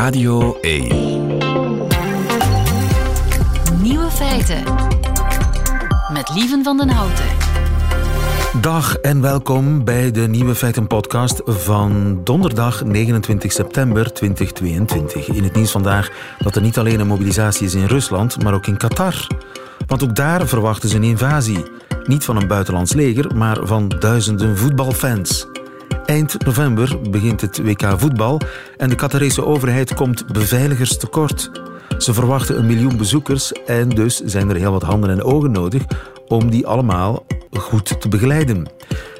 Radio 1. Nieuwe feiten. Met Lieven van den Houten. Dag en welkom bij de Nieuwe Feiten podcast van donderdag 29 september 2022. In het nieuws vandaag dat er niet alleen een mobilisatie is in Rusland, maar ook in Qatar. Want ook daar verwachten ze een invasie. Niet van een buitenlands leger, maar van duizenden voetbalfans. Eind november begint het WK voetbal en de Qatarese overheid komt beveiligers tekort. Ze verwachten een miljoen bezoekers en dus zijn er heel wat handen en ogen nodig om die allemaal goed te begeleiden.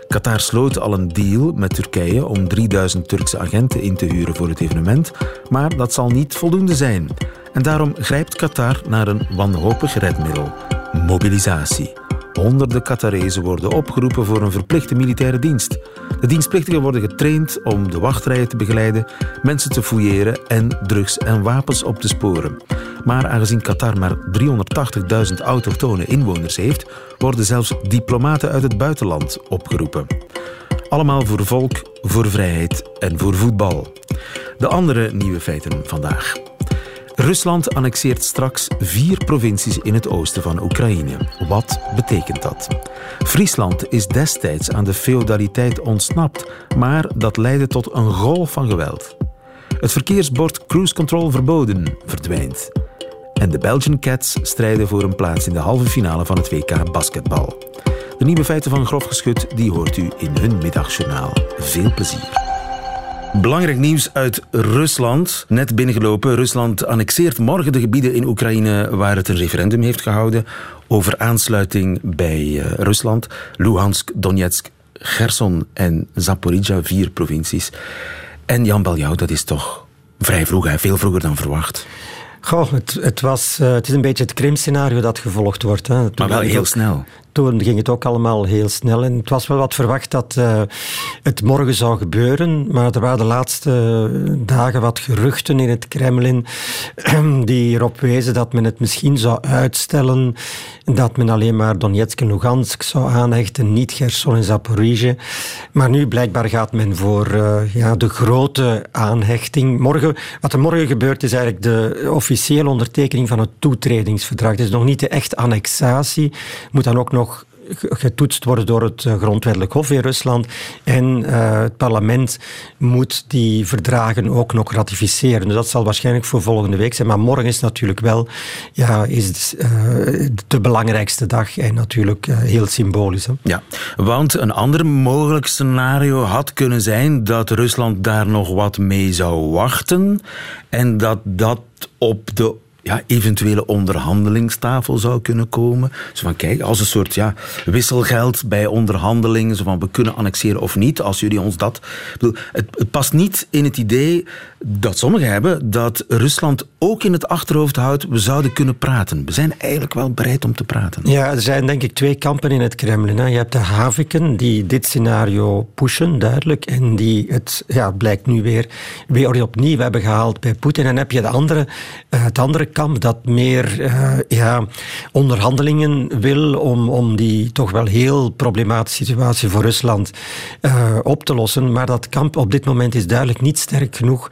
Qatar sloot al een deal met Turkije om 3000 Turkse agenten in te huren voor het evenement, maar dat zal niet voldoende zijn. En daarom grijpt Qatar naar een wanhopig redmiddel: mobilisatie. Honderden Qatarezen worden opgeroepen voor een verplichte militaire dienst. De dienstplichtigen worden getraind om de wachtrijen te begeleiden, mensen te fouilleren en drugs en wapens op te sporen. Maar aangezien Qatar maar 380.000 autochtone inwoners heeft, worden zelfs diplomaten uit het buitenland opgeroepen. Allemaal voor volk, voor vrijheid en voor voetbal. De andere nieuwe feiten vandaag. Rusland annexeert straks vier provincies in het oosten van Oekraïne. Wat betekent dat? Friesland is destijds aan de feodaliteit ontsnapt, maar dat leidde tot een golf van geweld. Het verkeersbord cruise control verboden verdwijnt. En de Belgian Cats strijden voor een plaats in de halve finale van het WK basketbal. De nieuwe feiten van Grof Geschut die hoort u in hun middagjournaal. Veel plezier. Belangrijk nieuws uit Rusland. Net binnengelopen. Rusland annexeert morgen de gebieden in Oekraïne waar het een referendum heeft gehouden over aansluiting bij uh, Rusland. Luhansk, Donetsk, Gerson en Zaporizhia, vier provincies. En Jan Baljou, dat is toch vrij vroeg, hè? veel vroeger dan verwacht. Goh, het, het, was, uh, het is een beetje het Krim-scenario dat gevolgd wordt. Hè. Maar wel heel snel toen ging het ook allemaal heel snel. En het was wel wat verwacht dat uh, het morgen zou gebeuren. Maar er waren de laatste dagen wat geruchten in het Kremlin die erop wezen dat men het misschien zou uitstellen. Dat men alleen maar Donetsk en Lugansk zou aanhechten, niet Gerson en Zaporizhia. Maar nu blijkbaar gaat men voor uh, ja, de grote aanhechting. Morgen, wat er morgen gebeurt is eigenlijk de officiële ondertekening van het toetredingsverdrag. Het is nog niet de echte annexatie. Moet dan ook nog getoetst worden door het eh, Grondwettelijk Hof in Rusland. En uh, het parlement moet die verdragen ook nog ratificeren. Dus dat zal waarschijnlijk voor volgende week zijn. Maar morgen is natuurlijk wel ja, is, uh, de belangrijkste dag en natuurlijk heel symbolisch. Hè? Ja, want een ander mogelijk scenario had kunnen zijn dat Rusland daar nog wat mee zou wachten en dat dat op de eventuele onderhandelingstafel zou kunnen komen. Zo van, kijk, als een soort ja, wisselgeld bij onderhandelingen. Zo van, we kunnen annexeren of niet, als jullie ons dat... Bedoel, het, past niet in het idee dat sommigen hebben dat Rusland ook in het achterhoofd houdt, we zouden kunnen praten. We zijn eigenlijk wel bereid om te praten. Ja, er zijn denk ik twee kampen in het Kremlin. Hè. Je hebt de Haviken die dit scenario pushen, duidelijk, en die het, ja, blijkt nu weer, weer opnieuw hebben gehaald bij Poetin. En heb je de andere, uh, het andere kamp dat meer uh, ja, onderhandelingen wil om, om die toch wel heel problematische situatie voor Rusland uh, op te lossen. Maar dat kamp op dit moment is duidelijk niet sterk genoeg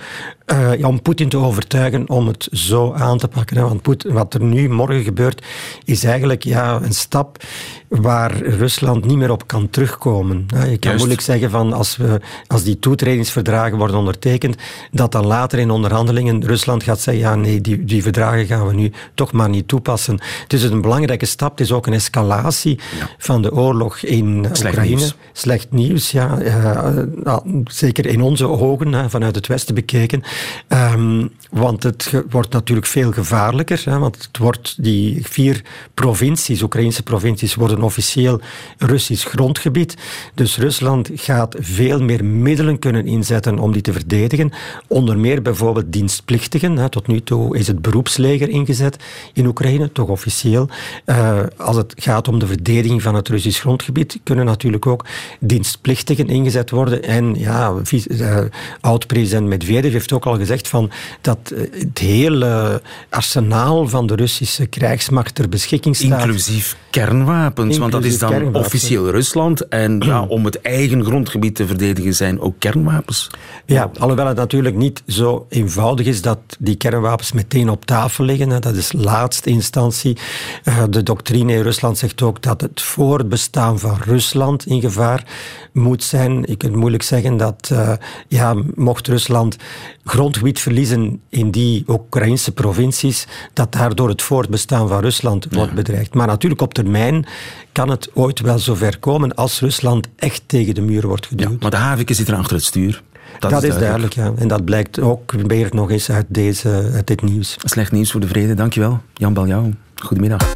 uh, om Poetin te overtuigen om het zo aan te pakken. Want Poetin, wat er nu morgen gebeurt, is eigenlijk ja, een stap waar Rusland niet meer op kan terugkomen. Je kan Juist. moeilijk zeggen van als, we, als die toetredingsverdragen worden ondertekend, dat dan later in onderhandelingen Rusland gaat zeggen, ja nee, die, die verdragen gaan we nu toch maar niet toepassen. Het is een belangrijke stap, het is ook een escalatie ja. van de oorlog in Slecht Oekraïne. Nieuws. Slecht nieuws, ja. Uh, nou, zeker in onze ogen, vanuit het Westen bekeken. Um, want het wordt natuurlijk veel gevaarlijker, hè, want het wordt die vier provincies, Oekraïnse provincies, worden officieel Russisch grondgebied. Dus Rusland gaat veel meer middelen kunnen inzetten om die te verdedigen. Onder meer bijvoorbeeld dienstplichtigen. Tot nu toe is het beroepsleger ingezet in Oekraïne, toch officieel. Uh, als het gaat om de verdediging van het Russisch grondgebied, kunnen natuurlijk ook dienstplichtigen ingezet worden. En ja, uh, oud-president Medvedev heeft ook al gezegd, van dat het hele arsenaal van de Russische krijgsmacht ter beschikking staat. Inclusief kernwapens, want dat is dan officieel Rusland. En ja, om het eigen grondgebied te verdedigen zijn ook kernwapens. Ja, alhoewel het natuurlijk niet zo eenvoudig is dat die kernwapens meteen op tafel liggen. Dat is laatste instantie. Eh, de doctrine in Rusland zegt ook dat het voortbestaan van Rusland in gevaar moet zijn. Je kunt moeilijk zeggen dat, uh, ja, mocht Rusland grondgebied verliezen in die Oekraïnse provincies, dat daardoor het voortbestaan van Rusland wordt bedreigd. Maar natuurlijk op termijn kan het ooit wel zover komen als Rusland echt tegen de muur wordt geduwd. Ja, maar de Havike zit er achter het stuur. Dat, is, duidelijk. duidelijk. ja. En dat blijkt ook weer nog eens uit, deze, uit dit nieuws. Slecht nieuws voor de vrede, dankjewel. Jan Baljouw, goedemiddag.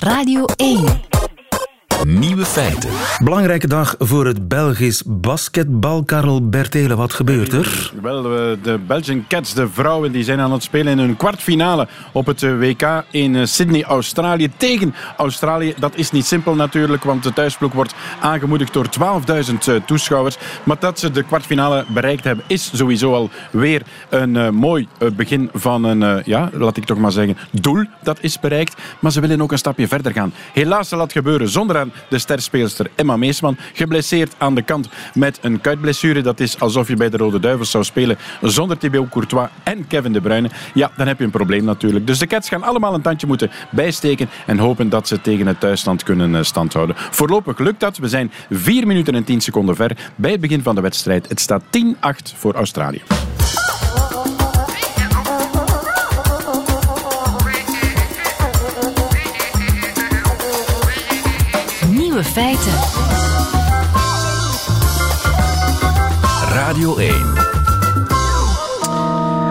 Radio 1. Nieuwe feiten. Belangrijke dag voor het Belgisch basketbal. Karel Bertelen, wat gebeurt er? Wel, de Belgian Cats, de vrouwen, die zijn aan het spelen in hun kwartfinale op het WK in eh, Sydney, Australië. Tegen Australië. Dat is niet simpel natuurlijk, want de thuisploeg wordt aangemoedigd door 12.000 eh, toeschouwers. Maar dat ze de kwartfinale bereikt hebben, is sowieso al weer een uh, mooi begin van een, ja, laat ik toch maar zeggen, doel dat is bereikt. Maar ze willen ook een stapje verder gaan. Helaas zal dat gebeuren zonder aan de sterspeelster Emma Meesman. Geblesseerd aan de kant met een kuitblessure. Dat is alsof je bij de Rode Duivels zou spelen zonder Thibaut Courtois en Kevin De Bruyne. Ja, dan heb je een probleem natuurlijk. Dus de Cats gaan allemaal een tandje moeten bijsteken en hopen dat ze tegen het thuisstand kunnen eh, standhouden. Voorlopig lukt dat. We zijn 4 minuten en 10 seconden ver bij het begin van de wedstrijd. Het staat 10-8 voor Australië. Feiten. Radio 1.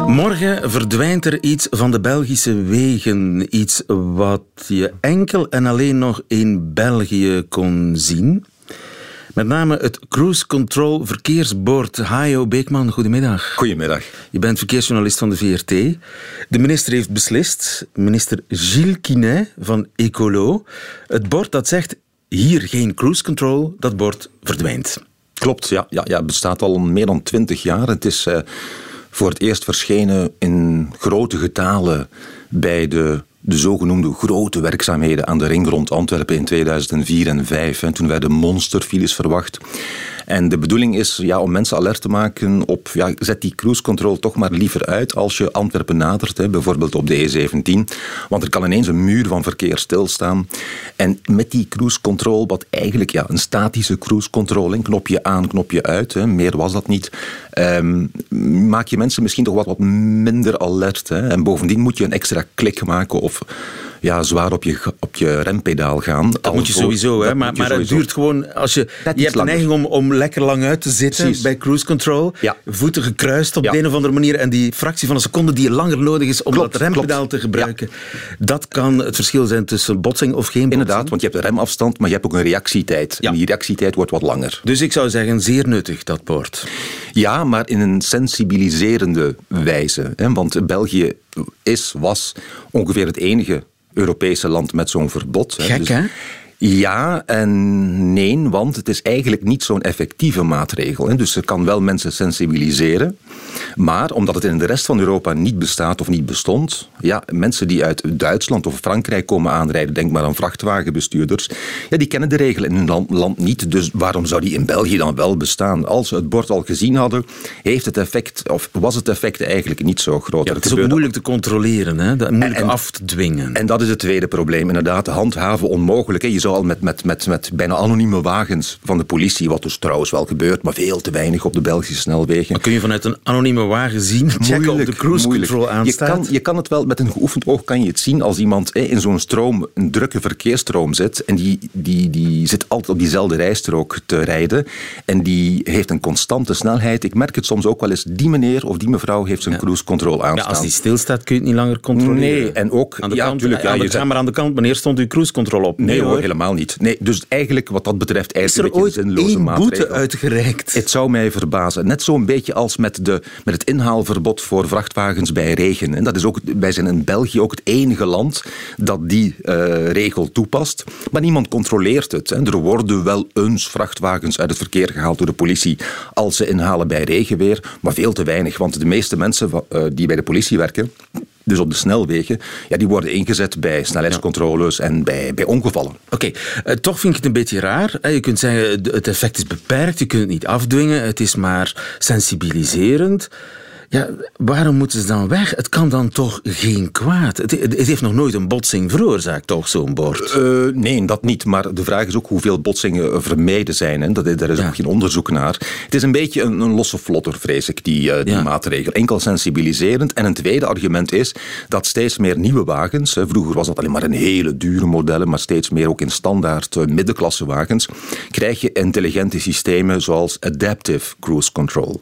Morgen verdwijnt er iets van de Belgische wegen. Iets wat je enkel en alleen nog in België kon zien. Met name het Cruise Control Verkeersbord. Hajo Beekman, goedemiddag. Goedemiddag. Je bent verkeersjournalist van de VRT. De minister heeft beslist, minister Gilles Quinet van Ecolo. Het bord dat zegt hier geen cruise control, dat bord verdwijnt. Klopt, ja. ja, ja het bestaat al meer dan twintig jaar. Het is uh, voor het eerst verschenen in grote getalen bij de, de zogenoemde grote werkzaamheden aan de ring rond Antwerpen in 2004 en 2005. Toen werden monsterfiles verwacht. En de bedoeling is ja, om mensen alert te maken op, ja, zet die cruise control toch maar liever uit als je Antwerpen nadert, hè, bijvoorbeeld op de E17. Want er kan ineens een muur van verkeer stilstaan. En met die cruise control, wat eigenlijk ja, een statische cruise control, knopje aan, knopje uit, hè, meer was dat niet, um, maak je mensen misschien toch wat, wat minder alert. Hè. En bovendien moet je een extra klik maken of ja, zwaar op je, op je rempedaal gaan. Dat moet je sowieso, hè? maar, maar het duurt gewoon. Als je, je hebt de neiging om, om lekker lang uit te zitten bij cruise control, ja. voeten gekruist op de een of andere manier en die fractie van een seconde die langer nodig is om dat rempedaal te gebruiken, dat kan het verschil zijn tussen botsing of geen botsing. Inderdaad, want je hebt een remafstand, maar je hebt ook een reactietijd. En die reactietijd wordt wat langer. Dus ik zou zeggen, zeer nuttig, dat bord. Ja, maar in een sensibiliserende wijze. Hè? Want België is, was ongeveer het enige Europese land met zo'n verbod. Gek, dus hè? Ja en nee, want het is eigenlijk niet zo'n effectieve maatregel. Dus ze kan wel mensen sensibiliseren. Maar omdat het in de rest van Europa niet bestaat of niet bestond, ja, mensen die uit Duitsland of Frankrijk komen aanrijden, denk maar aan vrachtwagenbestuurders, ja, die kennen de regelen in hun land, niet. Dus waarom zou die in België dan wel bestaan? Als ze het bord al gezien hadden, heeft het effect, of was het effect eigenlijk niet zo groot. Ja, het is ook moeilijk te controleren, hè? moeilijk en, af te dwingen. En dat is het tweede probleem. Inderdaad, handhaven onmogelijk. Je zou al met, met, met, met bijna anonieme wagens van de politie, wat dus trouwens wel gebeurt, maar veel te weinig op de Belgische snelwegen. Maar kun je vanuit een anonieme wagen zien, checken moeilijk, de cruise control aanstaat? Je kan, je kan het wel, met een geoefend oog kan je het zien als iemand in zo'n stroom, een drukke verkeersstroom zit en die, die, die zit altijd op diezelfde rijstrook te rijden en die heeft een constante snelheid. Ik merk het soms ook wel eens, die meneer of die mevrouw heeft zijn cruise control aanstaan. Ja, als die stilstaat kun je het niet langer controleren. Nee, en ook... Aan de ja, kant, natuurlijk, ja, je maar aan de kant, wanneer stond uw cruise control op? Nee, hoor, helemaal niet. Nee, dus eigenlijk wat dat betreft eigenlijk Is er ooit één boete uitgereikt? Het zou mij verbazen. Net zo'n beetje als met de, met het inhaalverbod voor vrachtwagens bij regen. En dat is ook, wij zijn in België ook het enige land dat die uh, regel toepast. Maar niemand controleert het. Hè. Er worden wel eens vrachtwagens uit het verkeer gehaald door de politie als ze inhalen bij regenweer, maar veel te weinig. Want de meeste mensen uh, die bij de politie werken, dus op de snelwegen, ja, die worden ingezet bij snelheidscontroles en bij, bij ongevallen. Oké, uh, toch vind ik het een beetje raar. Je kunt zeggen, het effect is beperkt, je kunt het niet afdwingen, het is maar sensibiliserend. Ja, waarom moeten ze dan weg? Het kan dan toch geen kwaad? Het, het heeft nog nooit een botsing veroorzaakt, toch, zo'n bord? Uh, nee, dat niet. Maar de vraag is ook hoeveel botsingen vermeden zijn. Hè. Dat, daar is ook geen onderzoek naar. Het is een beetje een, een losse vlotter, vrees ik, die, uh, die maatregel. Enkel sensibiliserend. En een tweede argument is dat steeds meer nieuwe wagens, hè, vroeger was dat alleen maar een hele dure modellen, maar steeds meer ook in standaard uh, middenklasse wagens, krijg je intelligente systemen zoals Adaptive Cruise Control.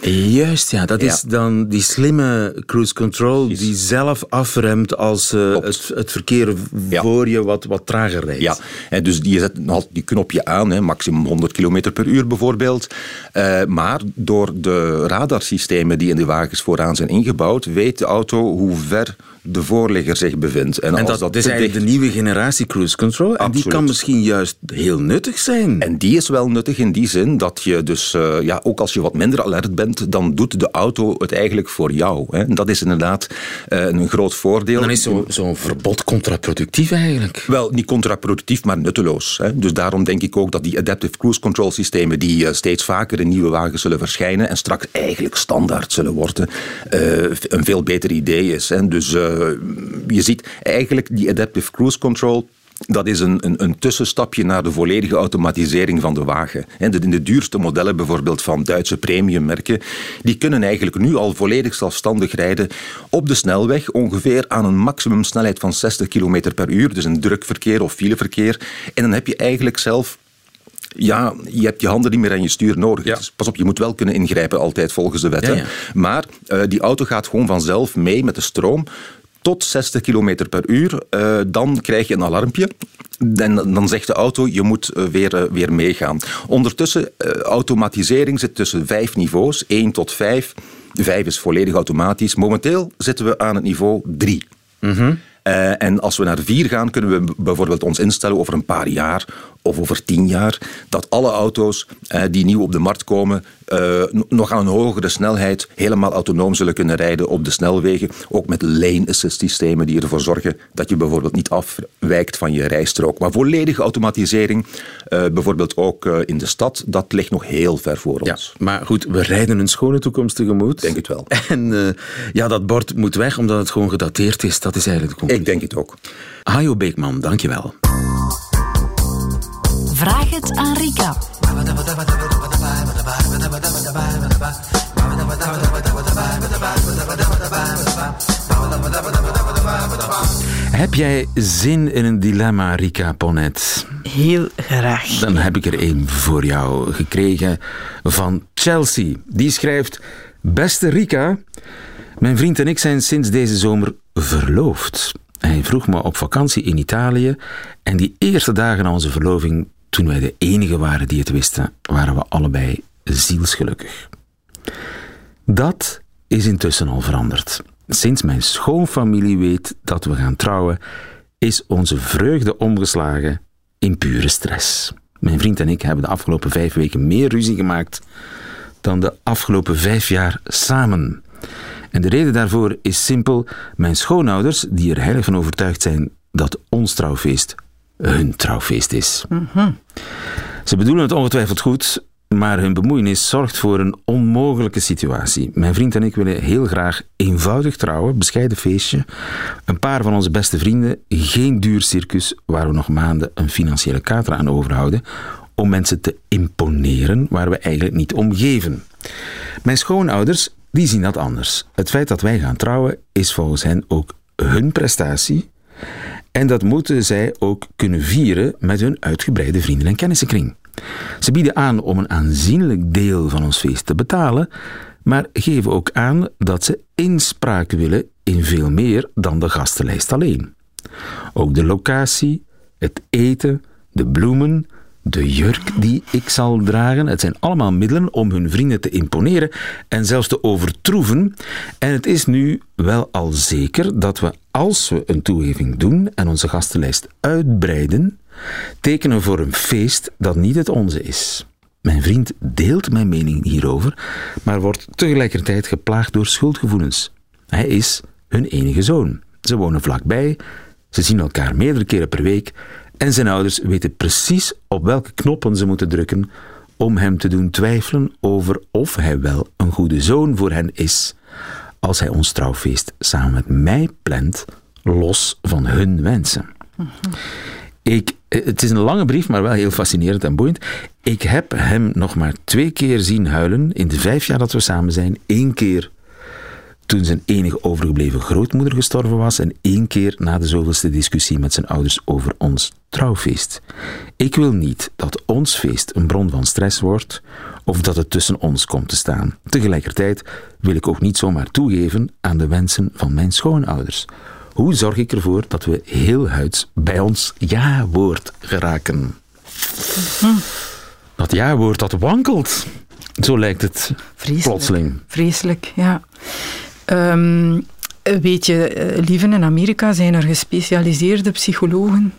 Juist, ja. Dat is dan die slimme cruise control die zelf afremt als uh, het, het, verkeer voor je wat, wat trager rijdt. Ja, en dus die zet die knopje aan, hè, maximum 100 km per uur bijvoorbeeld. Uh, maar door de radarsystemen die in de wagens vooraan zijn ingebouwd, weet de auto hoe ver de voorligger zich bevindt. En, als dat, is eigenlijk de nieuwe generatie cruise control. En die kan misschien juist heel nuttig zijn. En die is wel nuttig in die zin dat je dus, uh, ja, ook als je wat minder alert bent, dan doet de auto het eigenlijk voor jou. Hè. En dat is inderdaad uh, een groot voordeel. Dan is zo'n zo verbod contraproductief eigenlijk. Wel, niet contraproductief, maar nutteloos. Hè. Dus daarom denk ik ook dat die adaptive cruise control systemen, die uh, steeds vaker in nieuwe wagens zullen verschijnen en straks eigenlijk standaard zullen worden, een veel beter idee is. Hè. Dus eh, je ziet eigenlijk die adaptive cruise control dat is een, een, een, tussenstapje naar de volledige automatisering van de wagen. In de, de duurste modellen bijvoorbeeld van Duitse premiummerken, die kunnen eigenlijk nu al volledig zelfstandig rijden op de snelweg, ongeveer aan een maximumsnelheid van 60 km per uur, dus een drukverkeer of fileverkeer. En dan heb je eigenlijk zelf ja, je hebt je handen niet meer aan je stuur nodig. Dus pas op, je moet wel kunnen ingrijpen altijd volgens de wetten. Maar uh, die auto gaat gewoon vanzelf mee met de stroom tot 60 km per uur, uh, dan krijg je een alarmpje. En dan zegt de auto, je moet uh, weer, uh, weer meegaan. Ondertussen, automatisering zit tussen vijf niveaus, 1 tot 5. 5 is volledig automatisch. Momenteel zitten we aan het niveau 3. Mm -hmm. en als we naar 4 gaan, kunnen we bijvoorbeeld ons instellen over een paar jaar of over tien jaar, dat alle auto's eh, die nieuw op de markt komen, eh, nog aan een hogere snelheid helemaal autonoom zullen kunnen rijden op de snelwegen. Ook met lane assist systemen die ervoor zorgen dat je bijvoorbeeld niet afwijkt van je rijstrook. Maar volledige automatisering, uh, bijvoorbeeld ook in de stad, dat ligt nog heel ver voor ons. Ja, maar goed, we rijden een schone toekomst tegemoet. Denk het wel. En ja, dat bord moet weg omdat het gewoon gedateerd is. Dat is eigenlijk de conclusie. Ik denk het ook. Hajo Beekman, dankjewel. Vraag het aan Rika. Heb jij zin in een dilemma, Rika Ponet? Heel graag. Dan heb ik er één voor jou gekregen van Chelsea. Die schrijft: Beste Rika, mijn vriend en ik zijn sinds deze zomer verloofd. Hij vroeg me op vakantie in Italië en die eerste dagen na onze verloving toen wij de enige waren die het wisten, waren we allebei zielsgelukkig. Dat is intussen al veranderd. Sinds mijn schoonfamilie weet dat we gaan trouwen, is onze vreugde omgeslagen in pure stress. Mijn vriend en ik hebben de afgelopen vijf weken meer ruzie gemaakt dan de afgelopen vijf jaar samen. En de reden daarvoor is simpel: mijn schoonouders, die er heilig van overtuigd zijn dat ons trouwfeest hun trouwfeest is. Ze bedoelen het ongetwijfeld goed, maar hun bemoeienis zorgt voor een onmogelijke situatie. Mijn vriend en ik willen heel graag eenvoudig trouwen, bescheiden feestje. Een paar van onze beste vrienden, geen duur circus waar we nog maanden een financiële kater aan overhouden om mensen te imponeren waar we eigenlijk niet om geven. Mijn schoonouders, die zien dat anders. Het feit dat wij gaan trouwen is volgens hen ook hun prestatie en dat moeten zij ook kunnen vieren met hun uitgebreide vrienden- en kennissenkring. Ze bieden aan om een aanzienlijk deel van ons feest te betalen, maar geven ook aan dat ze inspraak willen in veel meer dan de gastenlijst alleen. Ook de locatie, het eten, de bloemen, de jurk die ik zal dragen. Het zijn allemaal middelen om hun vrienden te imponeren en zelfs te overtroeven. En het is nu wel al zeker dat we, als we een toegeving doen en onze gastenlijst uitbreiden, tekenen voor een feest dat niet het onze is. Mijn vriend deelt mijn mening hierover, maar wordt tegelijkertijd geplaagd door schuldgevoelens. Hij is hun enige zoon. Ze wonen vlakbij, ze zien elkaar meerdere keren per week en zijn ouders weten precies op welke knoppen ze moeten drukken om hem te doen twijfelen over of hij wel een goede zoon voor hen is als hij ons trouwfeest samen met mij plant, los van hun wensen. Ik, het is een lange brief, maar wel heel fascinerend en boeiend. Ik heb hem nog maar twee keer zien huilen in de vijf jaar dat we samen zijn. Eén keer toen zijn enige overgebleven grootmoeder gestorven was en één keer na de zoveelste discussie met zijn ouders over ons trouwfeest. Ik wil niet dat ons feest een bron van stress wordt of dat het tussen ons komt te staan. Tegelijkertijd wil ik ook niet zomaar toegeven aan de wensen van mijn schoonouders. Hoe zorg ik ervoor dat we heel huids bij ons ja-woord geraken? Dat ja-woord dat wankelt. Zo lijkt het Vreselijk. plotseling. Vreselijk, ja. Ehm, weet je, eh, lieven in Amerika zijn er gespecialiseerde psychologen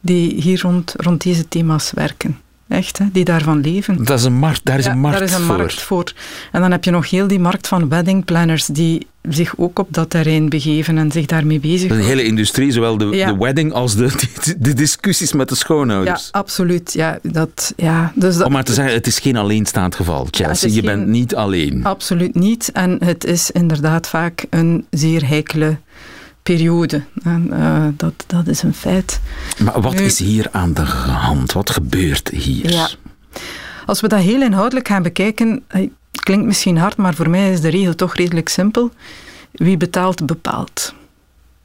die hier rond, rond deze thema's werken. Echt, hè? die daarvan leven. Dat is een markt, daar is Ja, een markt daar is een voor. markt voor. En dan heb je nog heel die markt van wedding planners die zich ook op dat terrein begeven en zich daarmee bezig Een hele industrie, zowel de, Ja. de wedding als de, de, de discussies met de Ja, schoonouders. absoluut. Ja, dat, ja, dus dat, Om maar te zeggen, het is geen alleenstaand geval, Chelsea. je geen- bent niet alleen. Absoluut niet. En het is inderdaad vaak een zeer heikele periode. En, eh, dat, dat is een feit. Maar wat Nu- is hier aan de hand? Wat gebeurt hier? Ja. Als we dat heel inhoudelijk gaan bekijken, eh, klinkt misschien hard, maar voor mij is de regel toch redelijk simpel. Wie betaalt, bepaalt.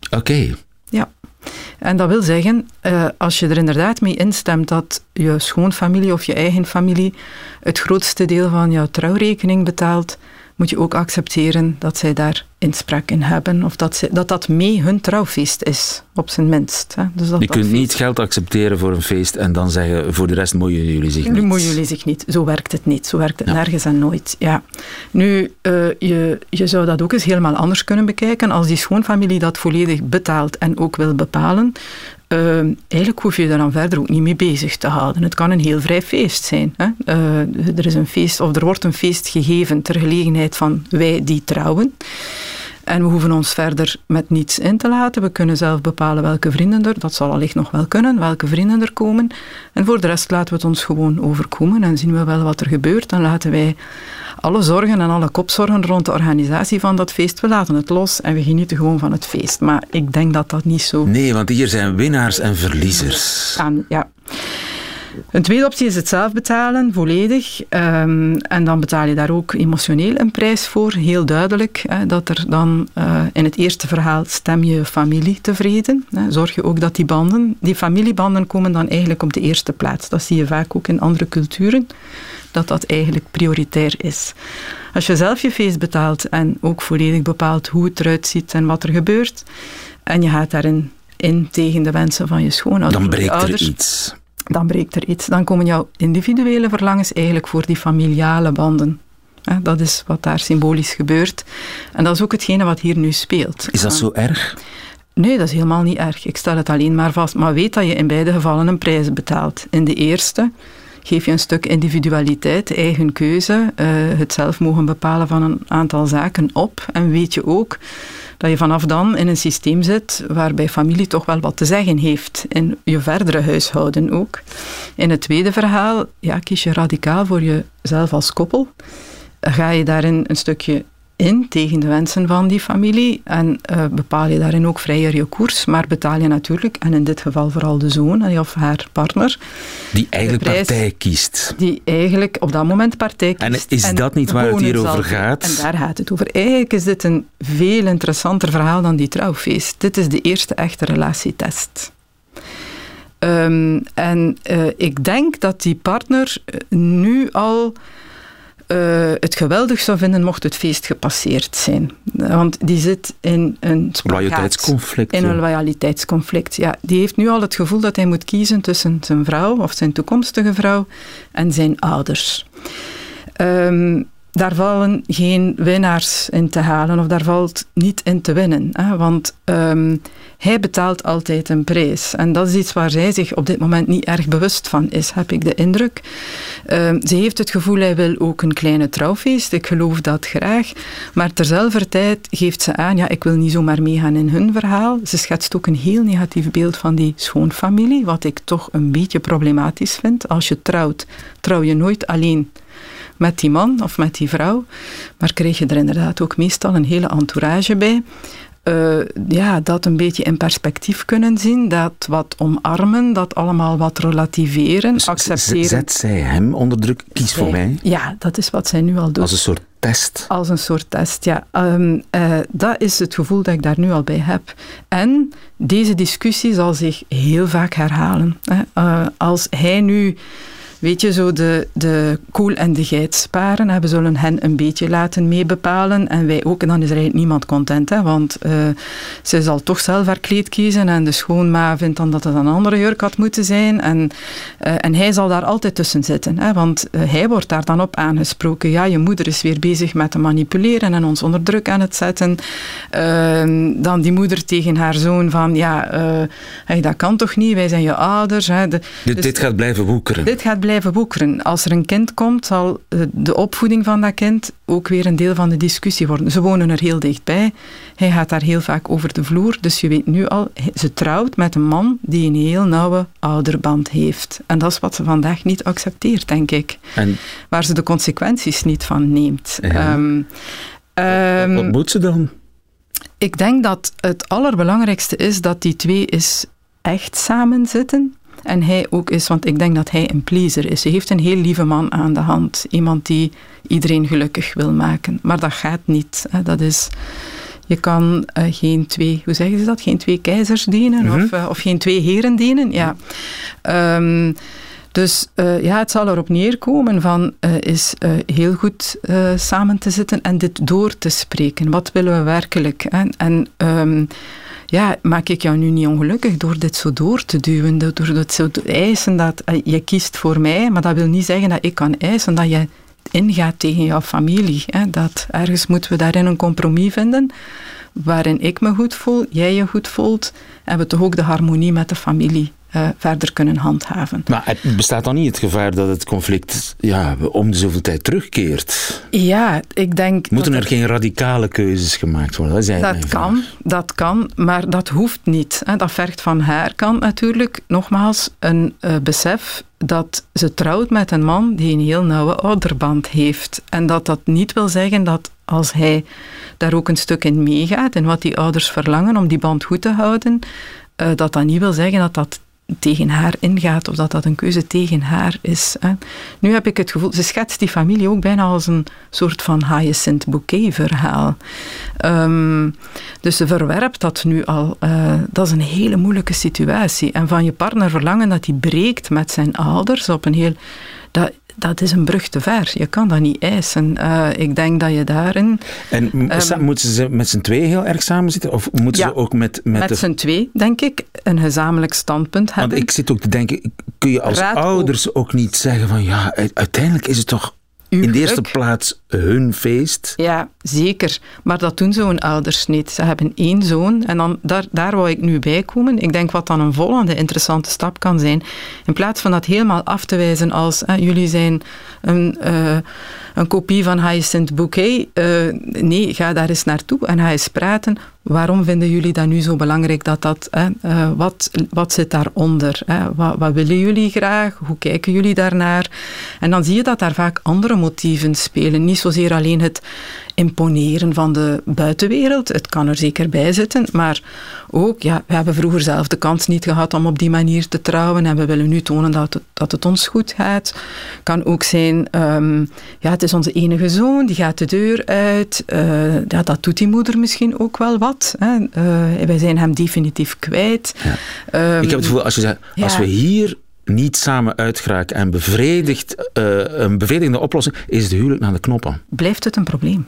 Oké. Ja. En dat wil zeggen, eh, als je er inderdaad mee instemt dat je schoonfamilie of je eigen familie het grootste deel van jouw trouwrekening betaalt, moet je ook accepteren dat zij daar inspraak in hebben. Of dat zij, dat, dat mee hun trouwfeest is, op zijn minst. Hè. Dus dat Je dat kunt feest- niet geld accepteren voor een feest en dan zeggen, voor de rest moeien jullie zich Nu niet. moeien jullie zich niet. Zo werkt het niet. Zo werkt het Ja. nergens en nooit. Ja. Nu, eh, je, je zou dat ook eens helemaal anders kunnen bekijken. Als die schoonfamilie dat volledig betaalt en ook wil bepalen, eh, eigenlijk hoef je daar dan verder ook niet mee bezig te houden. Het kan een heel vrij feest zijn. Hè? Eh, er is een feest, of er wordt een feest gegeven ter gelegenheid van wij die trouwen. En we hoeven ons verder met niets in te laten. We kunnen zelf bepalen welke vrienden er, dat zal allicht nog wel kunnen, welke vrienden er komen. En voor de rest laten we het ons gewoon overkomen en zien we wel wat er gebeurt. En laten wij alle zorgen en alle kopzorgen rond de organisatie van dat feest, we laten het los en we genieten gewoon van het feest. Maar ik denk dat dat niet zo Nee, want hier zijn winnaars en verliezers. aan. Ja. Een tweede optie is het zelf betalen, volledig. Ehm, en dan betaal je daar ook emotioneel een prijs voor. Heel duidelijk hè, dat er dan eh, in het eerste verhaal stem je familie tevreden. Hè, zorg je ook dat die banden, die familiebanden komen dan eigenlijk op de eerste plaats. Dat zie je vaak ook in andere culturen, dat dat eigenlijk prioritair is. Als je zelf je feest betaalt en ook volledig bepaalt hoe het eruit ziet en wat er gebeurt, en je gaat daarin in tegen de wensen van je schoonouders Dan breekt er ouders, iets. Dan breekt er iets. Dan komen jouw individuele verlangens eigenlijk voor die familiale banden. Dat is wat daar symbolisch gebeurt. En dat is ook hetgene wat hier nu speelt. Is dat zo erg? Nee, dat is helemaal niet erg. Ik stel het alleen maar vast. Maar weet dat je in beide gevallen een prijs betaalt. In de eerste geef je een stuk individualiteit, eigen keuze, eh, het zelf mogen bepalen van een aantal zaken op. En weet je ook dat je vanaf dan in een systeem zit waarbij familie toch wel wat te zeggen heeft in je verdere huishouden ook. In het tweede verhaal ja, kies je radicaal voor jezelf als koppel. Ga je daarin een stukje in tegen de wensen van die familie en eh, bepaal je daarin ook vrijer je koers, maar betaal je natuurlijk, en in dit geval vooral de zoon eh, of haar partner, Die eigenlijk prijs- partij kiest. die eigenlijk op dat moment partij En kiest. is dat niet waar het hier over gaat? En daar gaat het over. Eigenlijk is dit een veel interessanter verhaal dan die trouwfeest. Dit is de eerste echte relatietest. Ehm, en eh, ik denk dat die partner nu al uh, het geweldig zou vinden mocht het feest gepasseerd zijn. Want die zit in een loyaliteitsconflict. In een loyaliteitsconflict, ja. Die heeft nu al het gevoel dat hij moet kiezen tussen zijn vrouw of zijn toekomstige vrouw en zijn ouders. Um, daar vallen geen winnaars in te halen of daar valt niet in te winnen. Hè? Want um, hij betaalt altijd een prijs. En dat is iets waar zij zich op dit moment niet erg bewust van is, heb ik de indruk. Um, ze heeft het gevoel, hij wil ook een kleine trouwfeest. Ik geloof dat graag. Maar terzelfde tijd geeft ze aan, ja, ik wil niet zomaar meegaan in hun verhaal. Ze schetst ook een heel negatief beeld van die schoonfamilie, wat ik toch een beetje problematisch vind. Als je trouwt, trouw je nooit alleen met die man of met die vrouw. Maar kreeg je er inderdaad ook meestal een hele entourage bij. Uh, ja, dat een beetje in perspectief kunnen zien, dat wat omarmen, dat allemaal wat relativeren, dus accepteren. Zet zij hem onder druk? Kies voor mij. Ja, dat is wat zij nu al doet. Als een soort test? Als een soort test, ja. Um, uh, dat is het gevoel dat ik daar nu al bij heb. En deze discussie zal zich heel vaak herhalen. Hè. Uh, als hij nu weet je, zo de, de koel en de geit sparen. We zullen hen een beetje laten meebepalen en wij ook. En dan is er eigenlijk niemand content, hè, want uh, ze zal toch zelf haar kleed kiezen en de schoonma vindt dan dat het een andere jurk had moeten zijn. En, uh, en hij zal daar altijd tussen zitten, hè, want uh, hij wordt daar dan op aangesproken. Ja, je moeder is weer bezig met te manipuleren en ons onder druk aan het zetten. Ehm, dan die moeder tegen haar zoon van, ja, hey, dat kan toch niet, wij zijn je ouders. Hè, de, dit, dus, dit gaat blijven woekeren. Dit gaat blijven blijven woekeren. Als er een kind komt, zal eh, de opvoeding van dat kind ook weer een deel van de discussie worden. Ze wonen er heel dichtbij. Hij gaat daar heel vaak over de vloer. Dus je weet nu al, ze trouwt met een man die een heel nauwe ouderband heeft. En dat is wat ze vandaag niet accepteert, denk ik. En... Waar ze de consequenties niet van neemt. Ja. Um, wat moet ze dan? Ik denk dat het allerbelangrijkste is dat die twee is echt samen zitten en hij ook is, want ik denk dat hij een pleaser is. Ze heeft een heel lieve man aan de hand. Iemand die iedereen gelukkig wil maken. Maar dat gaat niet. Dat is... Je kan uh, geen twee, hoe zeggen ze dat? Geen twee keizers dienen mm -hmm. of, uh, of, geen twee heren dienen. Ja. Um, dus uh, ja, het zal erop neerkomen van is heel goed samen te zitten en dit door te spreken. Wat willen we werkelijk? Hè? En um, ja, maak ik jou nu niet ongelukkig door dit zo door te duwen, door dit zo te eisen dat eh, je kiest voor mij, maar dat wil niet zeggen dat ik kan eisen dat je ingaat tegen jouw familie. Hè. Dat ergens moeten we daarin een compromis vinden waarin ik me goed voel, jij je goed voelt en we toch ook de harmonie met de familie uh, verder kunnen handhaven. Maar het bestaat dan niet het gevaar dat het conflict ja, om de zoveel tijd terugkeert? Ja, ik denk... Moeten er, geen radicale keuzes gemaakt worden? Dat, dat kan, dat kan, maar dat hoeft niet. Dat vergt van haar kant natuurlijk nogmaals een uh, besef dat ze trouwt met een man die een heel nauwe ouderband heeft. En dat dat niet wil zeggen dat als hij daar ook een stuk in meegaat en wat die ouders verlangen om die band goed te houden, uh, dat dat niet wil zeggen dat dat tegen haar ingaat of dat dat een keuze tegen haar is. Hè. Nu heb ik het gevoel, ze schetst die familie ook bijna als een soort van Hyacinth Bouquet verhaal. Um, dus ze verwerpt dat nu al. Uh, dat is een hele moeilijke situatie. En van je partner verlangen dat hij breekt met zijn ouders op een heel... Dat, dat is een brug te ver. Je kan dat niet eisen. Uh, ik denk dat je daarin... En um, moeten ze met z'n twee heel erg samen zitten? Of moeten ja, ze ook met... Met, met de... z'n twee, denk ik, een gezamenlijk standpunt hebben. Want ik zit ook te denken, kun je als Raad ouders ook... ook niet zeggen van ja, uiteindelijk is het toch in de eerste plaats hun feest. Ja, zeker. Maar dat doen zo'n ouders niet. Ze hebben één zoon en dan, daar, daar wou ik nu bij komen. Ik denk wat dan een volgende interessante stap kan zijn. In plaats van dat helemaal af te wijzen als jullie zijn een, uh, een kopie van Hyacinth Bouquet. Uh, nee, ga daar eens naartoe en ga eens praten. Waarom vinden jullie dat nu zo belangrijk? Dat dat, uh, wat, wat zit daaronder? Hè? Wat, wat willen jullie graag? Hoe kijken jullie daarnaar? En dan zie je dat daar vaak andere motieven spelen. Niet zozeer alleen het imponeren van de buitenwereld. Het kan er zeker bij zitten, maar ook, ja, we hebben vroeger zelf de kans niet gehad om op die manier te trouwen en we willen nu tonen dat het, dat het ons goed gaat. Kan ook zijn, um, ja, het is onze enige zoon, die gaat de deur uit. Uh, ja, dat doet die moeder misschien ook wel wat. Hè. Uh, wij zijn hem definitief kwijt. Ja. Um, Ik heb het gevoel, als, je als we hier niet samen uitgeraken en bevredigd, uh, een bevredigende oplossing, is de huwelijk naar de knoppen. Blijft het een probleem?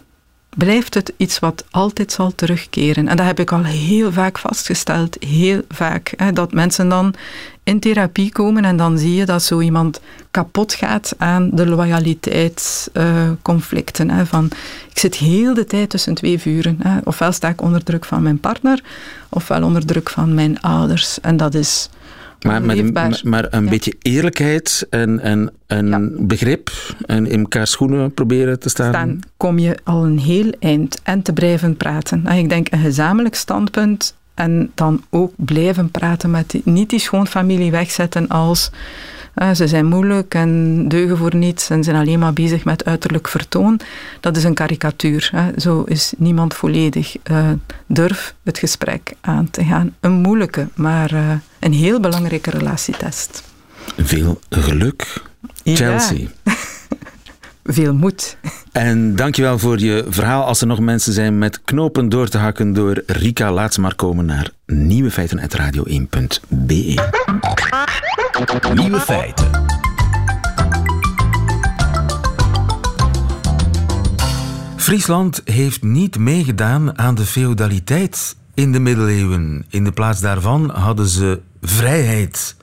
Blijft het iets wat altijd zal terugkeren? En dat heb ik al heel vaak vastgesteld, heel vaak. Hè, dat mensen dan in therapie komen en dan zie je dat zo iemand kapot gaat aan de loyaliteitsconflicten. Van, ik zit heel de tijd tussen twee vuren. Hè. Ofwel sta ik onder druk van mijn partner, ofwel onder druk van mijn ouders. En dat is maar, maar, maar een beetje eerlijkheid en, en, en begrip en in elkaar schoenen proberen te staan. Dan kom je al een heel eind en te blijven praten. Nou, ik denk een gezamenlijk standpunt en dan ook blijven praten met die, niet die schoonfamilie wegzetten als uh, ze zijn moeilijk en deugen voor niets en zijn alleen maar bezig met uiterlijk vertoon. Dat is een karikatuur. Hè. Zo is niemand volledig. Uh, durf het gesprek aan te gaan. Een moeilijke, maar uh, een heel belangrijke relatietest. Veel geluk, Chelsea. Ja. veel moed. En dankjewel voor je verhaal. Als er nog mensen zijn met knopen door te hakken door Rika, laat ze maar komen naar nieuwefeiten.radio1.be. Nieuwe feiten. Friesland heeft niet meegedaan aan de feudaliteit in de middeleeuwen. In de plaats daarvan hadden ze vrijheid.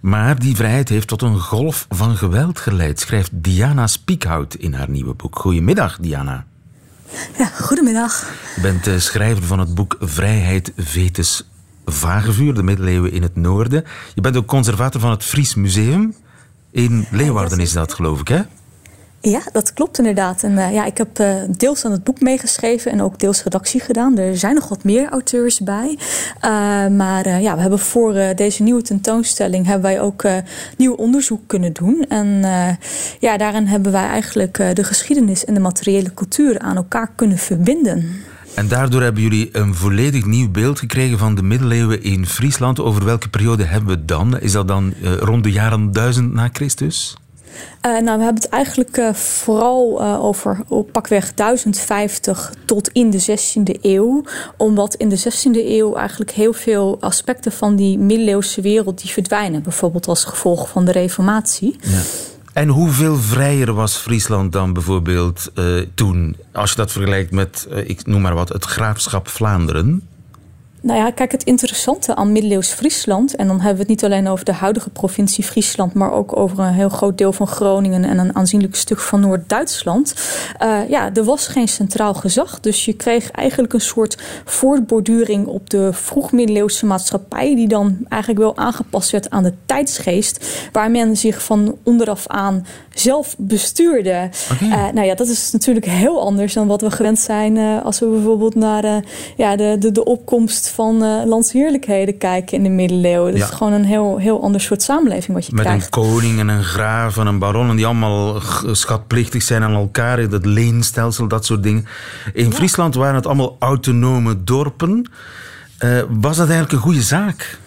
Maar die vrijheid heeft tot een golf van geweld geleid, schrijft Diana Spiekhout in haar nieuwe boek. Goedemiddag, Diana. Ja, goedemiddag. Je bent de schrijver van het boek Vrijheid Vetus Vagevuur, de middeleeuwen in het noorden. Je bent ook conservator van het Fries Museum. In Leeuwarden is dat, geloof ik, hè? Ja, dat klopt inderdaad. En uh, ja, ik heb uh, deels aan het boek meegeschreven en ook deels redactie gedaan. Er zijn nog wat meer auteurs bij. Uh, maar ja, we hebben voor deze nieuwe tentoonstelling hebben wij ook nieuw onderzoek kunnen doen. En ja, daarin hebben wij eigenlijk de geschiedenis en de materiële cultuur aan elkaar kunnen verbinden. En daardoor hebben jullie een volledig nieuw beeld gekregen van de middeleeuwen in Friesland. Over welke periode hebben we het dan? Is dat dan rond de jaren 1000 na Christus? Uh, nou, we hebben het eigenlijk uh, vooral uh, over op pakweg 1050 tot in de 16e eeuw. Omdat in de 16e eeuw eigenlijk heel veel aspecten van die middeleeuwse wereld die verdwijnen. Bijvoorbeeld als gevolg van de reformatie. Ja. En hoeveel vrijer was Friesland dan bijvoorbeeld toen? Als je dat vergelijkt met, ik noem maar wat, het graafschap Vlaanderen. Nou ja, kijk, het interessante aan middeleeuws Friesland, en dan hebben we het niet alleen over de huidige provincie Friesland, maar ook over een heel groot deel van Groningen en een aanzienlijk stuk van Noord-Duitsland. Uh, ja, er was geen centraal gezag, dus je kreeg eigenlijk een soort voortborduring op de vroegmiddeleeuwse maatschappij, die dan eigenlijk wel aangepast werd aan de tijdsgeest, waar men zich van onderaf aan zelf bestuurde. Okay. Uh, nou ja, dat is natuurlijk heel anders dan wat we gewend zijn uh, als we bijvoorbeeld naar ja, de, de, de opkomst van uh, landsheerlijkheden kijken in de middeleeuwen. Het ja. is gewoon een heel, heel ander soort samenleving wat je Met krijgt. Met een koning en een graaf en een baron en die allemaal schatplichtig zijn aan elkaar. Dat leenstelsel, dat soort dingen. In ja. Friesland waren het allemaal autonome dorpen. Uh, was dat eigenlijk een goede zaak?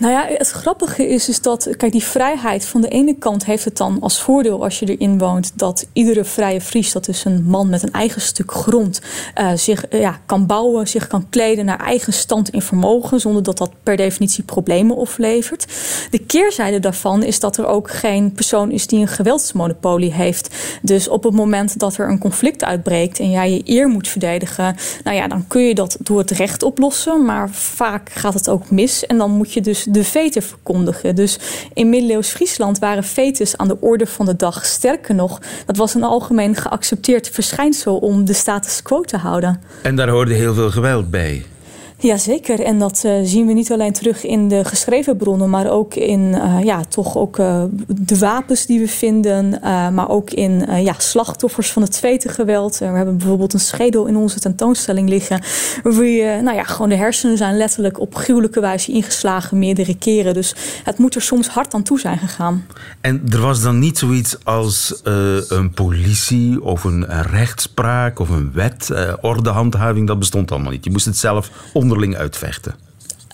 Nou ja, het grappige is, is dat, kijk, die vrijheid van de ene kant heeft het dan als voordeel als je erin woont, dat iedere vrije Fries, dat is een man met een eigen stuk grond, uh, zich uh, ja, kan bouwen, zich kan kleden naar eigen stand in vermogen, zonder dat dat per definitie problemen oplevert. De keerzijde daarvan is dat er ook geen persoon is die een geweldsmonopolie heeft. Dus op het moment dat er een conflict uitbreekt en jij je eer moet verdedigen, nou ja, dan kun je dat door het recht oplossen, maar vaak gaat het ook mis en dan moet je dus de veten verkondigen. Dus in middeleeuws Friesland waren fetes aan de orde van de dag. Sterker nog, dat was een algemeen geaccepteerd verschijnsel om de status quo te houden. En daar hoorde heel veel geweld bij. Jazeker, en dat uh, zien we niet alleen terug in de geschreven bronnen, maar ook in uh, ja, toch ook uh, de wapens die we vinden, maar ook in ja, slachtoffers van het tweede geweld. we hebben bijvoorbeeld een schedel in onze tentoonstelling liggen, waar nou ja, gewoon de hersenen zijn letterlijk op gruwelijke wijze ingeslagen meerdere keren. Dus het moet er soms hard aan toe zijn gegaan. En er was dan niet zoiets als een politie of een rechtspraak of een wet, ordehandhaving, dat bestond allemaal niet. Je moest het zelf onderling uitvechten.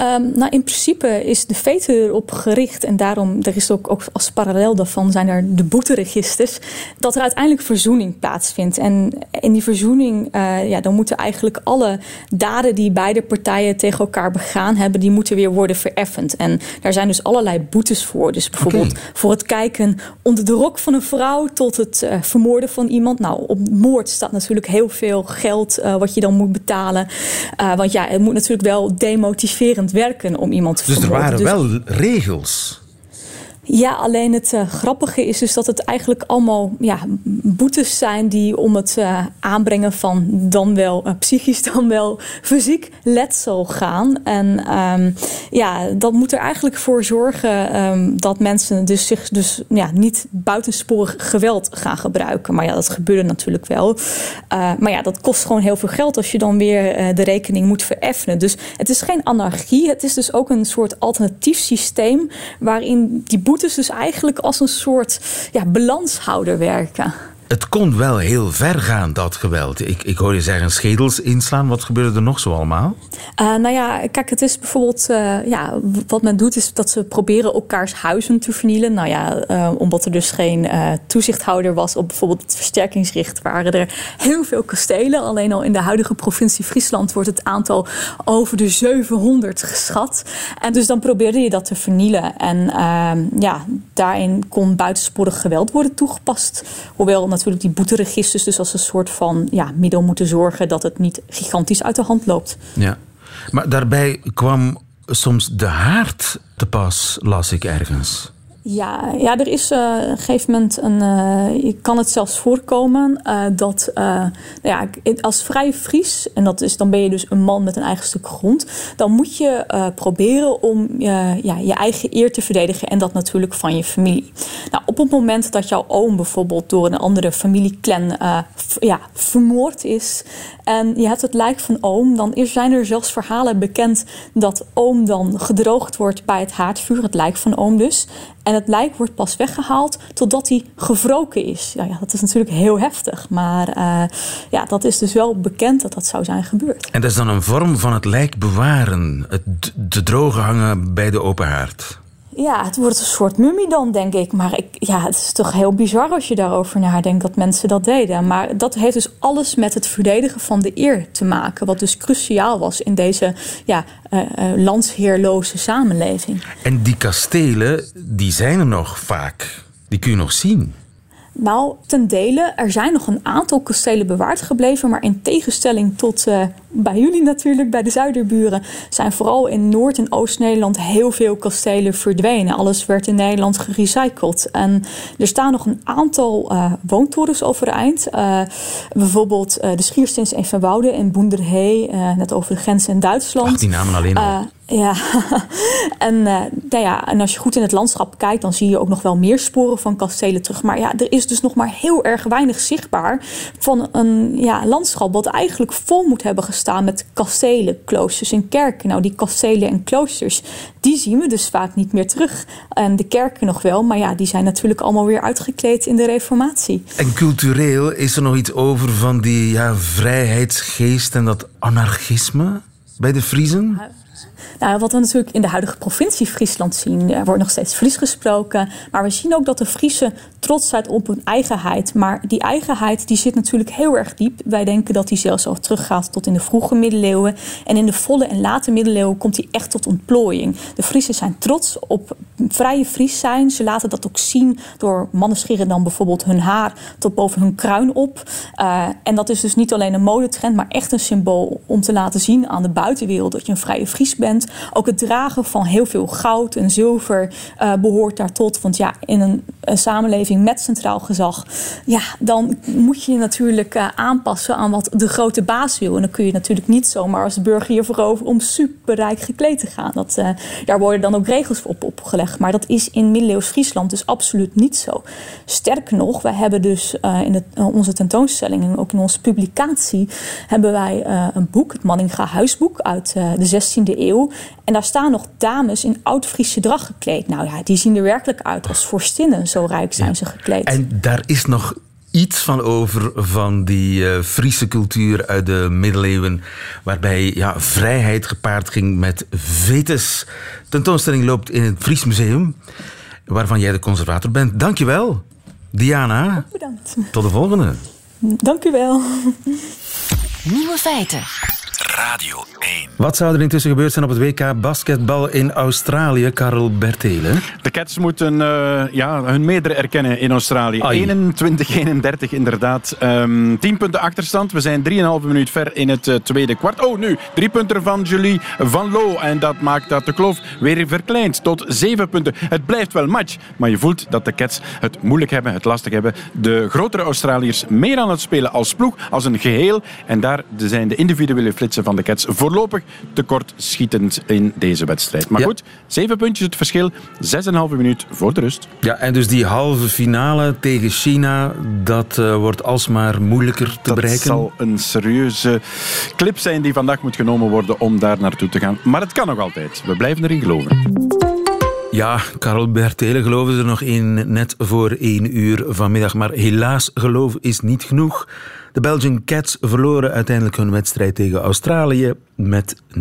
Um, nou, in principe is de VETE erop gericht, en daarom er is ook, ook als parallel daarvan zijn er de boeteregisters, dat er uiteindelijk verzoening plaatsvindt. En in die verzoening, uh, ja, dan moeten eigenlijk alle daden die beide partijen tegen elkaar begaan hebben, die moeten weer worden vereffend. En daar zijn dus allerlei boetes voor. Dus bijvoorbeeld okay. voor het kijken onder de rok van een vrouw tot het uh, vermoorden van iemand. Nou, op moord staat natuurlijk heel veel geld uh, wat je dan moet betalen. want ja, het moet natuurlijk wel demotiverend werken om iemand te dus vermoorden. Dus er waren wel regels. Ja, alleen het uh, grappige is dus dat het eigenlijk allemaal ja, boetes zijn die om het uh, aanbrengen van dan wel uh, psychisch, dan wel fysiek letsel gaan. En um, ja, dat moet er eigenlijk voor zorgen um, dat mensen dus zich dus ja, niet buitensporig geweld gaan gebruiken. Maar ja, dat gebeurde natuurlijk wel. maar ja, dat kost gewoon heel veel geld als je dan weer de rekening moet vereffenen. Dus het is geen anarchie, het is dus ook een soort alternatief systeem waarin die boetes boetes dus eigenlijk als een soort ja, balanshouder werken. Het kon wel heel ver gaan, dat geweld. Ik, ik hoor je zeggen schedels inslaan. Wat gebeurde er nog zo allemaal? Uh, nou ja, kijk, het is bijvoorbeeld... Uh, ja, wat men doet is dat ze proberen elkaars huizen te vernielen. Nou ja, uh, omdat er dus geen toezichthouder was op bijvoorbeeld het versterkingsricht... waren er heel veel kastelen. Alleen al in de huidige provincie Friesland wordt het aantal over de 700 geschat. En dus dan probeerde je dat te vernielen. En ehm, ja, daarin kon buitensporig geweld worden toegepast. Hoewel natuurlijk die boeteregisters dus als een soort van ja, middel moeten zorgen dat het niet gigantisch uit de hand loopt. Ja, maar daarbij kwam soms de haard te pas, las ik ergens. Ja, ja, er is uh, op een gegeven moment een. Uh, kan het zelfs voorkomen uh, dat. nou ja, als vrij Fries, en dat is, dan ben je dus een man met een eigen stuk grond. dan moet je proberen om ja, je eigen eer te verdedigen. En dat natuurlijk van je familie. Nou, op het moment dat jouw oom bijvoorbeeld door een andere familieclan ja, vermoord is. en je hebt het lijk van oom. dan zijn er zelfs verhalen bekend dat oom dan gedroogd wordt bij het haardvuur. Het lijk van oom dus. En het lijk wordt pas weggehaald totdat hij gewroken is. Ja, ja dat is natuurlijk heel heftig. Maar uh, ja, dat is dus wel bekend dat dat zou zijn gebeurd. En dat is dan een vorm van het lijk bewaren. Het de droge hangen bij de open haard. Ja, het wordt een soort mummie dan, denk ik. Maar ik, ja, het is toch heel bizar als je daarover nadenkt dat mensen dat deden. Maar dat heeft dus alles met het verdedigen van de eer te maken. Wat dus cruciaal was in deze ja, uh, uh, landsheerloze samenleving. En die kastelen, die zijn er nog vaak. Die kun je nog zien. Nou, ten dele. Er zijn nog een aantal kastelen bewaard gebleven. Maar in tegenstelling tot uh, bij jullie natuurlijk, bij de Zuiderburen, zijn vooral in Noord- en Oost-Nederland heel veel kastelen verdwenen. Alles werd in Nederland gerecycled. En er staan nog een aantal uh, woontorens overeind. Uh, bijvoorbeeld de Schierstens en Van Wouden in Boenderhee, net over de grens in Duitsland. Ach, die namen alleen al. Ja, en, uh, nou ja, en als je goed in het landschap kijkt, dan zie je ook nog wel meer sporen van kastelen terug. Maar ja, er is dus nog maar heel erg weinig zichtbaar van een ja, landschap wat eigenlijk vol moet hebben gestaan met kastelen, kloosters en kerken. Nou, die kastelen en kloosters, die zien we dus vaak niet meer terug. En de kerken nog wel, maar ja, die zijn natuurlijk allemaal weer uitgekleed in de reformatie. En cultureel is er nog iets over van die ja, vrijheidsgeest en dat anarchisme bij de Friezen? Nou, wat we natuurlijk in de huidige provincie Friesland zien, er wordt nog steeds Fries gesproken. Maar we zien ook dat de Friese trots zijn op hun eigenheid. Maar die eigenheid die zit natuurlijk heel erg diep. Wij denken dat die zelfs al teruggaat tot in de vroege middeleeuwen. En in de volle en late middeleeuwen komt die echt tot ontplooiing. De Friesen zijn trots op vrije Fries zijn. Ze laten dat ook zien door mannen scheren dan bijvoorbeeld hun haar tot boven hun kruin op. Uh, en dat is dus niet alleen een modetrend, maar echt een symbool om te laten zien aan de buitenwereld dat je een vrije Fries bent. Ook het dragen van heel veel goud en zilver uh, behoort daar tot. Want ja, in een, een, samenleving met centraal gezag, ja, dan moet je je natuurlijk uh, aanpassen aan wat de grote baas wil. En dan kun je natuurlijk niet zomaar als burger hiervoor over om superrijk gekleed te gaan. Dat, daar worden dan ook regels op opgelegd. Maar dat is in middeleeuws Friesland dus absoluut niet zo. Sterker nog, wij hebben dus in onze tentoonstelling en ook in onze publicatie hebben wij een boek, het Manninga Huisboek uit de 16e eeuw. En daar staan nog dames in oud-Friese drag gekleed. Nou ja, die zien er werkelijk uit als vorstinnen. Zo rijk zijn ja. ze gekleed. En daar is nog iets van over van die uh, Friese cultuur uit de middeleeuwen, waarbij ja, vrijheid gepaard ging met vetes. Tentoonstelling loopt in het Fries Museum, waarvan jij de conservator bent. Dankjewel, Diana. Bedankt. Tot de volgende. Dank u wel. Nieuwe feiten. Radio 1. Wat zou er intussen gebeurd zijn op het WK basketbal in Australië, Karel Bertelen? De Cats moeten uh, ja, hun meerdere erkennen in Australië. 21-31 inderdaad. Um, 10 punten achterstand. We zijn 3,5 minuut ver in het uh, tweede kwart. Oh, nu drie punten van Julie Van Loo. En dat maakt dat de kloof weer verkleind tot 7 punten. Het blijft wel match, maar je voelt dat de Cats het moeilijk hebben, het lastig hebben. De grotere Australiërs meer aan het spelen als ploeg, als een geheel. En daar zijn de individuele flitsen van de Cats voorlopig tekort schietend in deze wedstrijd. Maar Ja. goed, zeven puntjes het verschil, 6,5 minuut voor de rust. Ja, en dus die halve finale tegen China, dat eh, wordt alsmaar moeilijker te Dat bereiken. zal een serieuze clip zijn die vandaag moet genomen worden om daar naartoe te gaan. Maar het kan nog altijd. We blijven erin geloven. Ja, Karel Bertelen geloven ze er nog in net voor één uur vanmiddag. Maar helaas, geloof is niet genoeg. De Belgian Cats verloren uiteindelijk hun wedstrijd tegen Australië met 69-86.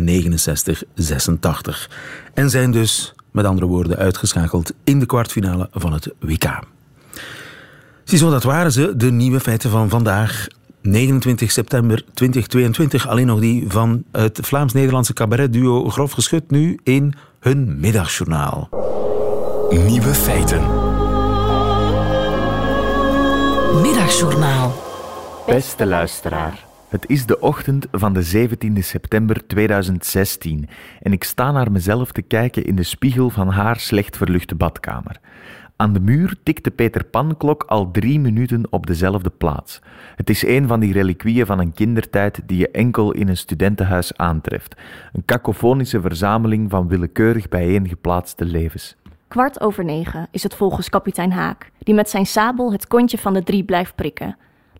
En zijn dus, met andere woorden, uitgeschakeld in de kwartfinale van het WK. Ziezo, dat waren ze, de nieuwe feiten van vandaag. 29 september 2022. Alleen nog die van het Vlaams-Nederlandse cabaretduo Grof Geschut nu in hun middagjournaal. Nieuwe feiten. Middagjournaal. Beste luisteraar, het is de ochtend van de 17e september 2016 en ik sta naar mezelf te kijken in de spiegel van haar slecht verluchte badkamer. Aan de muur tikt de Peter Pan-klok al drie minuten op dezelfde plaats. Het is een van die reliquieën van een kindertijd die je enkel in een studentenhuis aantreft. Een kakofonische verzameling van willekeurig bijeengeplaatste levens. Kwart over negen is het volgens kapitein Haak, die met zijn sabel het kontje van de drie blijft prikken.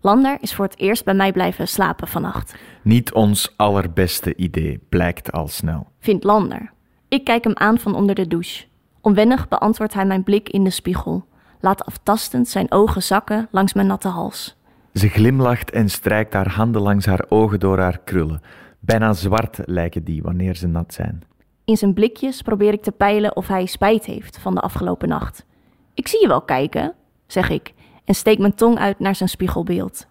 Lander is voor het eerst bij mij blijven slapen vannacht, Niet ons allerbeste idee, blijkt al snel. vindt Lander. Ik kijk hem aan van onder de douche. Onwennig beantwoordt hij mijn blik in de spiegel, laat aftastend zijn ogen zakken langs mijn natte hals. Ze glimlacht en strijkt haar handen langs haar ogen door haar krullen. Bijna zwart lijken die wanneer ze nat zijn. In zijn blikjes probeer ik te peilen of hij spijt heeft van de afgelopen nacht. Ik zie je wel kijken, zeg ik, en steek mijn tong uit naar zijn spiegelbeeld.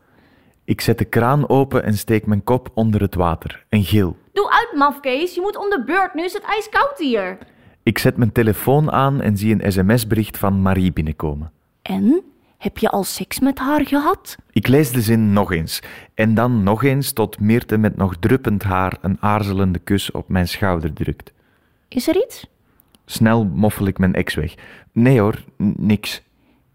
Ik zet de kraan open en steek mijn kop onder het water. Een gil. Doe uit, mafkees, je moet om de beurt, nu is het ijskoud hier. Ik zet mijn telefoon aan en zie een sms-bericht van Marie binnenkomen. En? Heb je al seks met haar gehad? Ik lees de zin nog eens. En dan nog eens tot Meerte met nog druppend haar een aarzelende kus op mijn schouder drukt. Is er iets? Snel moffel ik mijn ex weg. Nee hoor, niks.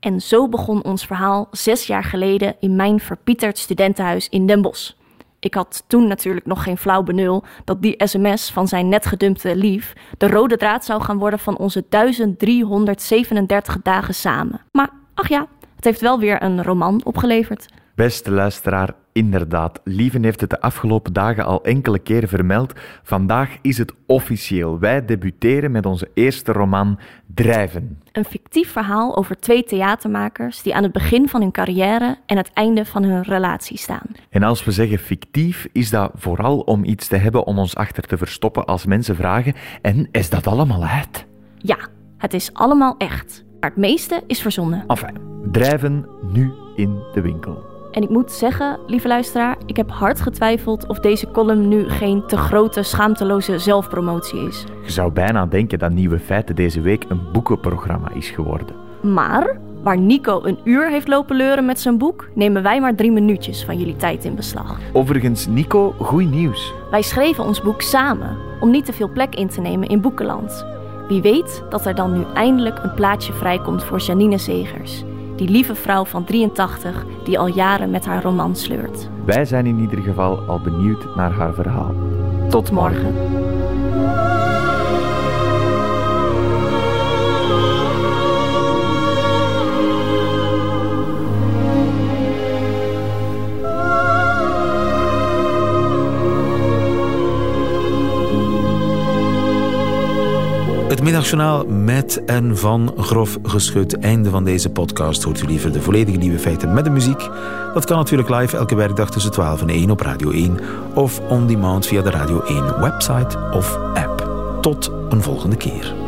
En zo begon ons verhaal zes jaar geleden in mijn verpieterd studentenhuis in Den Bosch. Ik had toen natuurlijk nog geen flauw benul dat die sms van zijn net gedumpte lief de rode draad zou gaan worden van onze 1337 dagen samen. Maar ach ja, het heeft wel weer een roman opgeleverd. Beste luisteraar, inderdaad, Lieven heeft het de afgelopen dagen al enkele keren vermeld. Vandaag is het officieel. Wij debuteren met onze eerste roman Drijven. Een fictief verhaal over twee theatermakers die aan het begin van hun carrière en het einde van hun relatie staan. En als we zeggen fictief, is dat vooral om iets te hebben om ons achter te verstoppen als mensen vragen: en is dat allemaal uit? Ja, het is allemaal echt. Maar het meeste is verzonnen. Enfin, Drijven nu in de winkel. En ik moet zeggen, lieve luisteraar, ik heb hard getwijfeld of deze column nu geen te grote, schaamteloze zelfpromotie is. Je zou bijna denken dat Nieuwe Feiten deze week een boekenprogramma is geworden. Maar waar Nico een uur heeft lopen leuren met zijn boek, nemen wij maar drie minuutjes van jullie tijd in beslag. Overigens, Nico, goed nieuws. Wij schreven ons boek samen, om niet te veel plek in te nemen in Boekenland. Wie weet dat er dan nu eindelijk een plaatsje vrijkomt voor Janine Zegers. Die lieve vrouw van 83 die al jaren met haar roman sleurt. Wij zijn in ieder geval al benieuwd naar haar verhaal. Tot morgen. Het middagjournaal met en van grof geschud. Einde van deze podcast. Hoort u liever de volledige nieuwe feiten met de muziek? Dat kan natuurlijk live elke werkdag tussen 12 en 1 op Radio 1 of on demand via de Radio 1 website of app. Tot een volgende keer.